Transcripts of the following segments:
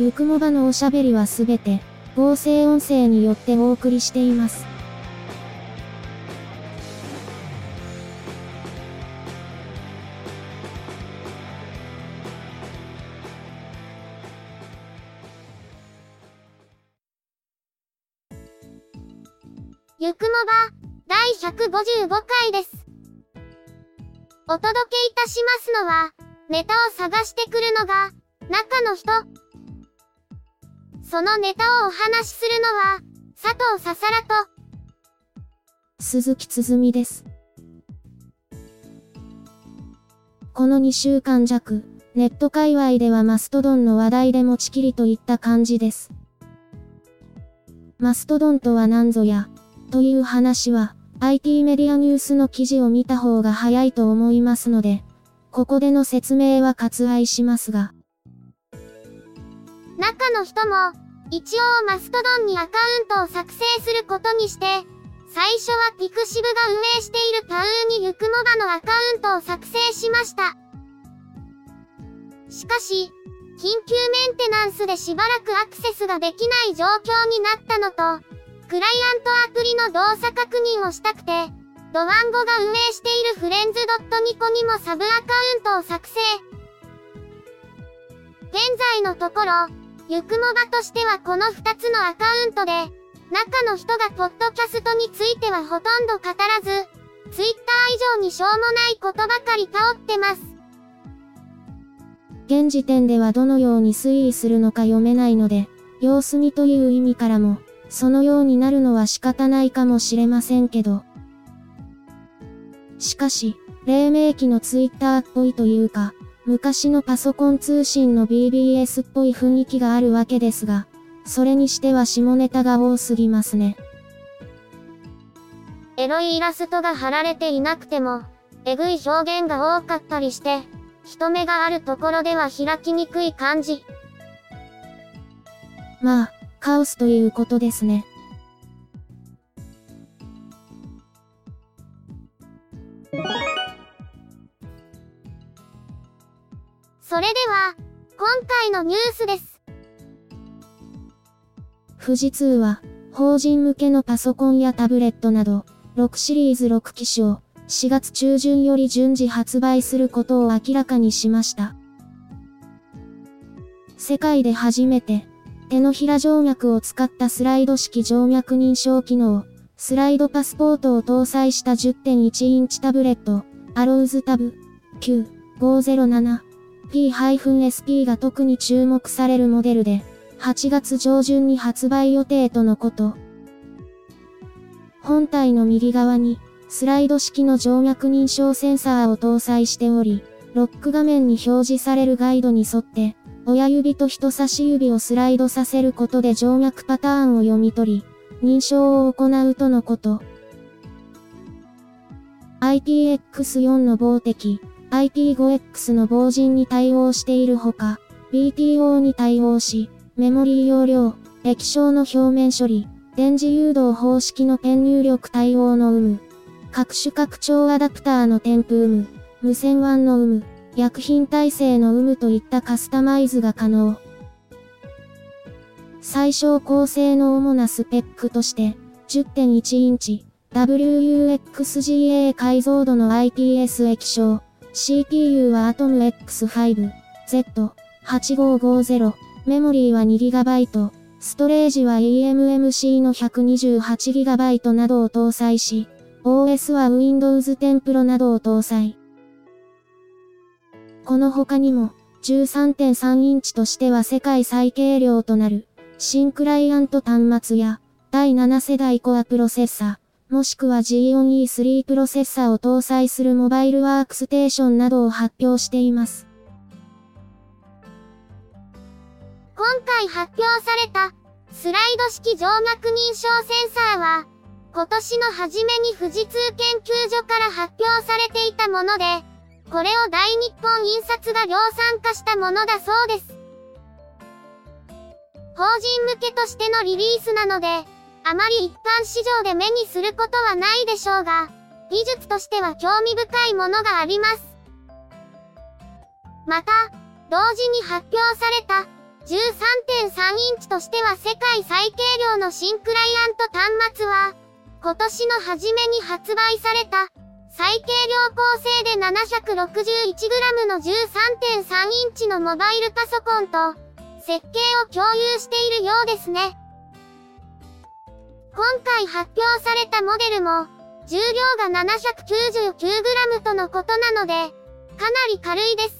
ゆくもばのおしゃべりはすべて、合成音声によってお送りしています。ゆくもば、第155回です。お届けいたしますのは、ネタを探してくるのが、中の人。そのネタをお話しするのは、佐藤ささらと、鈴木つづみです。この2週間弱、ネット界隈ではマストドンの話題で持ちきりといった感じです。マストドンとは何ぞや、という話は、IT メディアニュースの記事を見た方が早いと思いますので、ここでの説明は割愛しますが。中の人も、一応マストドンにアカウントを作成することにして、最初はピクシブが運営しているタウーにゆくもばのアカウントを作成しました。しかし、緊急メンテナンスでしばらくアクセスができない状況になったのと、クライアントアプリの動作確認をしたくて、ドワンゴが運営しているフレンズドットニコにもサブアカウントを作成。現在のところ、ゆくもばとしてはこの2つのアカウントで、中の人がポッドキャストについてはほとんど語らず、ツイッター以上にしょうもないことばかり倒ってます。現時点ではどのように推移するのか読めないので、様子見という意味からも、そのようになるのは仕方ないかもしれませんけど。しかし、黎明期のツイッターっぽいというか、昔のパソコン通信の BBS っぽい雰囲気があるわけですが、それにしては下ネタが多すぎますね。エロいイラストが貼られていなくても、えぐい表現が多かったりして、人目があるところでは開きにくい感じ。まあ、カオスということですね。それでは、今回のニュースです。富士通は、法人向けのパソコンやタブレットなど、6シリーズ6機種を、4月中旬より順次発売することを明らかにしました。世界で初めて、手のひら静脈を使ったスライド式静脈認証機能、スライドパスポートを搭載した10.1インチタブレット、アローズタブ9、507 SP-SP が特に注目されるモデルで、8月上旬に発売予定とのこと。本体の右側に、スライド式の静脈認証センサーを搭載しており、ロック画面に表示されるガイドに沿って、親指と人差し指をスライドさせることで静脈パターンを読み取り、認証を行うとのこと。IPX4 の防滴、IP5X の防塵に対応しているほか、BTO に対応し、メモリー容量、液晶の表面処理、電磁誘導方式のペン入力対応の有無、各種拡張アダプターの添付有無、無線 WAN の有無、薬品耐性の有無といったカスタマイズが可能。最小高性能主なスペックとして、10.1インチ、WUXGA 解像度の IPS 液晶、CPU は Atom X5、Z8550、メモリーは 2GB、ストレージは eMMC の 128GB などを搭載し、OS は Windows 10 Pro などを搭載。この他にも、13.3インチとしては世界最軽量となる、新クライアント端末や、第7世代コアプロセッサー、もしくは G4E3 プロセッサーを搭載するモバイルワークステーションなどを発表しています。今回発表された、スライド式静脈認証センサーは、今年の初めに富士通研究所から発表されていたもので、これを大日本印刷が量産化したものだそうです。法人向けとしてのリリースなので、あまり一般市場で目にすることはないでしょうが、技術としては興味深いものがあります。また、同時に発表された13.3インチとしては世界最軽量の新クライアント端末は、今年の初めに発売された最軽量構成で 761g の13.3インチのモバイルパソコンと設計を共有しているようですね。今回発表されたモデルも重量が 799g とのことなのでかなり軽いです。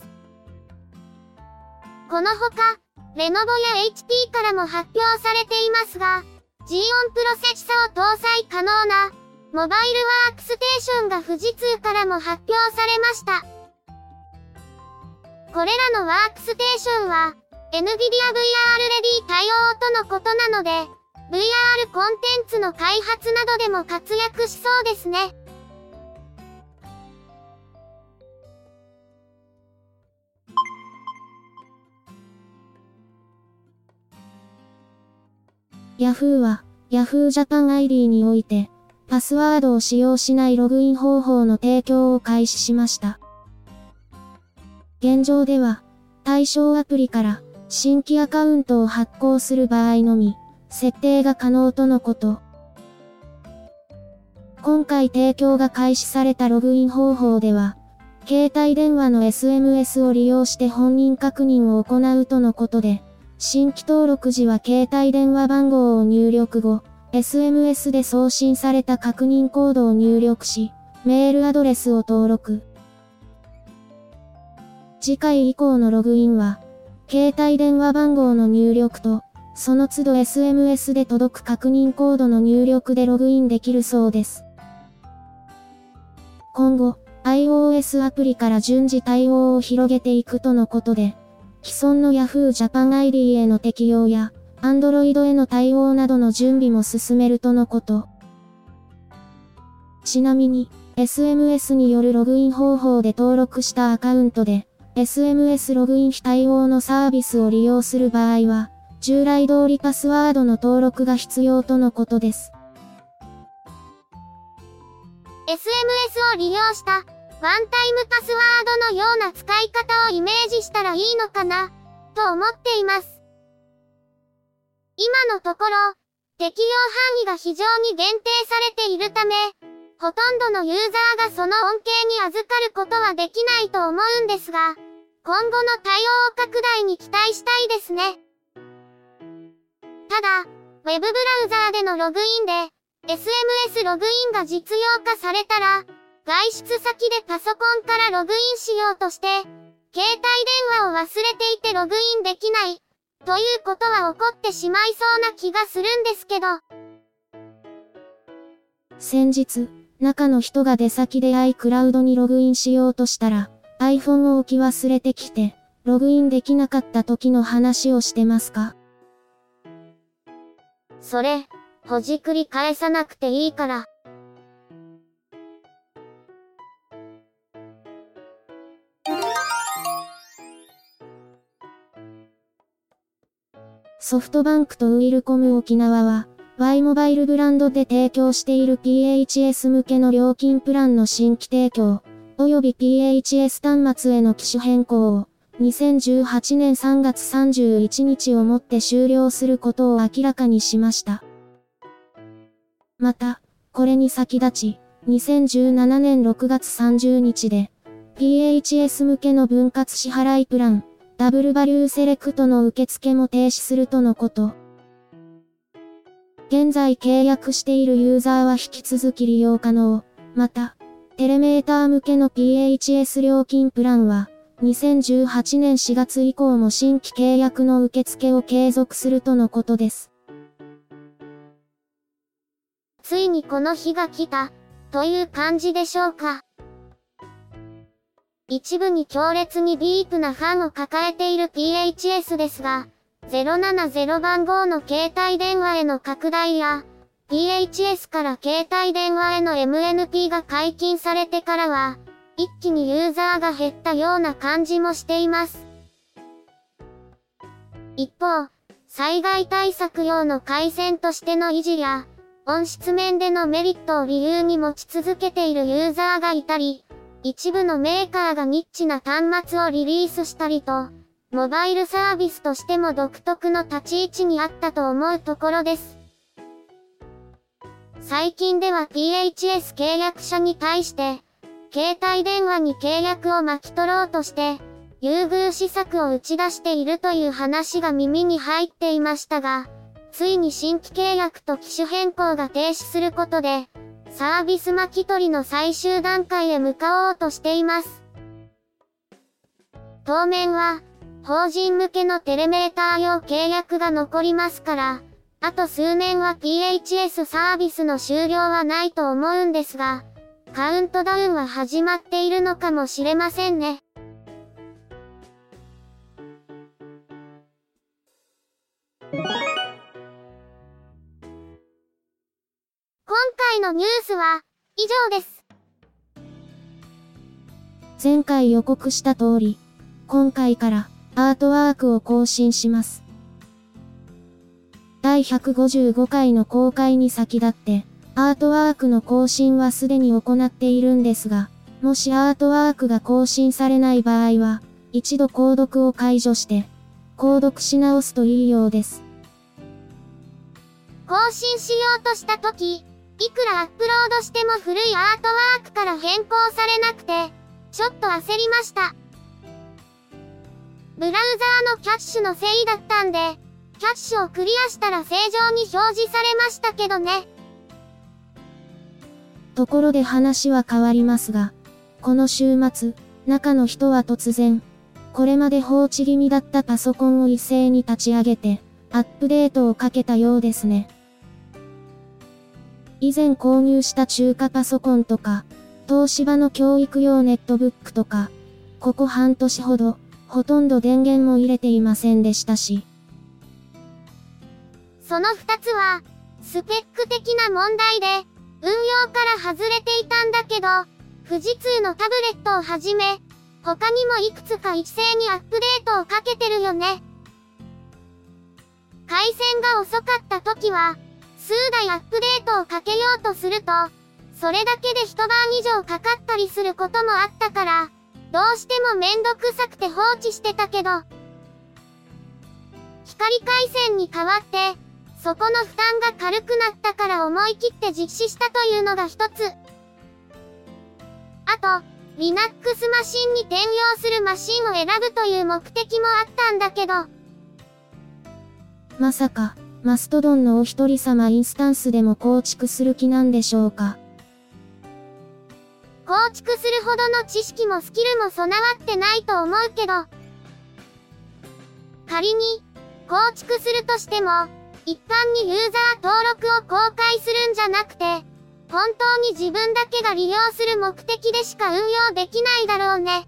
このほか、レノボや HP からも発表されていますが、G 音プロセッサを搭載可能な、モバイルワークステーションが富士通からも発表されました。これらのワークステーションは、NVIDIA VR レディ対応とのことなので、VR コンテンツの開発などでも活躍しそうですね。Yahoo は Yahoo Japan ID においてパスワードを使用しないログイン方法の提供を開始しました。現状では対象アプリから新規アカウントを発行する場合のみ設定が可能とのこと。今回提供が開始されたログイン方法では、携帯電話の SMS を利用して本人確認を行うとのことで、新規登録時は携帯電話番号を入力後、SMS で送信された確認コードを入力し、メールアドレスを登録。次回以降のログインは、携帯電話番号の入力と、その都度 SMS で届く確認コードの入力でログインできるそうです。今後、iOS アプリから順次対応を広げていくとのことで、既存の Yahoo Japan ID への適用や、Android への対応などの準備も進めるとのこと。ちなみに、SMS によるログイン方法で登録したアカウントで、SMS ログイン非対応のサービスを利用する場合は、従来通りパスワードの登録が必要とのことです。SMS を利用したワンタイムパスワードのような使い方をイメージしたらいいのかな、と思っています。今のところ、適用範囲が非常に限定されているため、ほとんどのユーザーがその恩恵に預かることはできないと思うんですが、今後の対応拡大に期待したいですね。ただ、ウェブブラウザーでのログインで、SMS ログインが実用化されたら、外出先でパソコンからログインしようとして、携帯電話を忘れていてログインできない、ということは起こってしまいそうな気がするんですけど。先日、中の人が出先で iCloud にログインしようとしたら、iPhone を置き忘れてきて、ログインできなかった時の話をしてますか？それ、ほじくり返さなくていいから。ソフトバンクとウィルコム沖縄は、Y モバイルブランドで提供している PHS 向けの料金プランの新規提供、及び PHS 端末への機種変更を、2018年3月31日をもって終了することを明らかにしました。また、これに先立ち、2017年6月30日で、PHS 向けの分割支払いプラン、ダブルバリューセレクトの受付も停止するとのこと。現在契約しているユーザーは引き続き利用可能。また、テレメーター向けの PHS 料金プランは、2018年4月以降も新規契約の受付を継続するとのことです。ついにこの日が来た、という感じでしょうか。一部に強烈にディープなファンを抱えている PHS ですが、070番号の携帯電話への拡大や、PHS から携帯電話への MNP が解禁されてからは、一気にユーザーが減ったような感じもしています。一方、災害対策用の回線としての維持や、音質面でのメリットを理由に持ち続けているユーザーがいたり、一部のメーカーがニッチな端末をリリースしたりと、モバイルサービスとしても独特の立ち位置にあったと思うところです。最近では PHS 契約者に対して、携帯電話に契約を巻き取ろうとして、優遇施策を打ち出しているという話が耳に入っていましたが、ついに新規契約と機種変更が停止することで、サービス巻き取りの最終段階へ向かおうとしています。当面は、法人向けのテレメーター用契約が残りますから、あと数年は PHS サービスの終了はないと思うんですが、カウントダウンは始まっているのかもしれませんね。今回のニュースは以上です。前回予告した通り、今回からアートワークを更新します。第155回の公開に先立って、アートワークの更新はすでに行っているんですが、もしアートワークが更新されない場合は、一度購読を解除して、購読し直すといいようです。更新しようとした時、いくらアップロードしても古いアートワークから変更されなくて、ちょっと焦りました。ブラウザーのキャッシュのせいだったんで、キャッシュをクリアしたら正常に表示されましたけどね。ところで話は変わりますが、この週末、中の人は突然、これまで放置気味だったパソコンを一斉に立ち上げて、アップデートをかけたようですね。以前購入した中華パソコンとか、東芝の教育用ネットブックとか、ここ半年ほど、ほとんど電源も入れていませんでしたし。その二つは、スペック的な問題で、運用けど、富士通のタブレットをはじめ、他にもいくつか一斉にアップデートをかけてるよね。回線が遅かった時は、数台アップデートをかけようとすると、それだけで一晩以上かかったりすることもあったから、どうしてもめんどくさくて放置してたけど、光回線に変わって、そこの負担が軽くなったから思い切って実施したというのが一つ。あと、Linux マシンに転用するマシンを選ぶという目的もあったんだけど。まさか、マストドンのお一人様インスタンスでも構築する気なんでしょうか。構築するほどの知識もスキルも備わってないと思うけど、仮に、構築するとしても、一般にユーザー登録を公開するんじゃなくて、本当に自分だけが利用する目的でしか運用できないだろうね。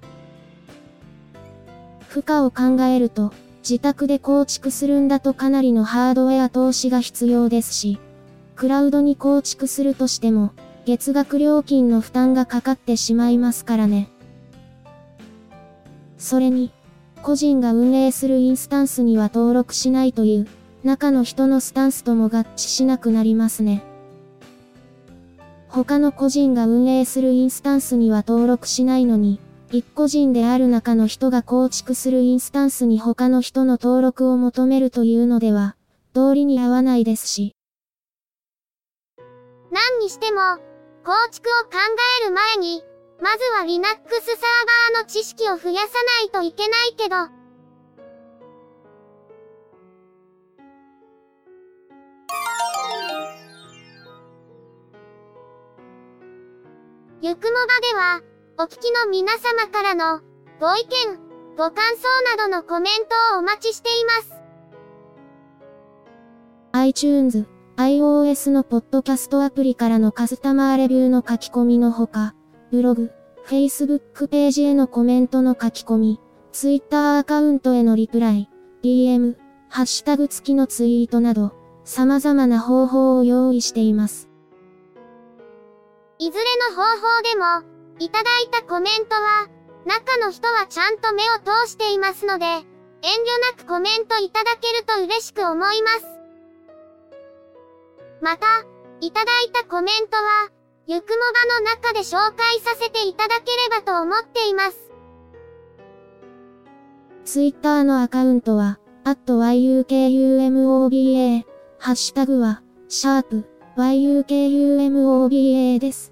負荷を考えると、自宅で構築するんだとかなりのハードウェア投資が必要ですし、クラウドに構築するとしても、月額料金の負担がかかってしまいますからね。それに、個人が運営するインスタンスには登録しないという、中の人のスタンスとも合致しなくなりますね。他の個人が運営するインスタンスには登録しないのに、一個人である中の人が構築するインスタンスに他の人の登録を求めるというのでは、道理に合わないですし。何にしても、構築を考える前に、まずは Linux サーバーの知識を増やさないといけないけど、ゆくもばでは、お聞きの皆様からの、ご意見、ご感想などのコメントをお待ちしています。iTunes、iOS のポッドキャストアプリからのカスタマーレビューの書き込みのほか、ブログ、Facebook ページへのコメントの書き込み、Twitter アカウントへのリプライ、DM、ハッシュタグ付きのツイートなど、様々な方法を用意しています。いずれの方法でも、いただいたコメントは、中の人はちゃんと目を通していますので、遠慮なくコメントいただけると嬉しく思います。また、いただいたコメントは、ゆくもばの中で紹介させていただければと思っています。ツイッターのアカウントは、at yukumoba、ハッシュタグは、シャープ yukumoba です。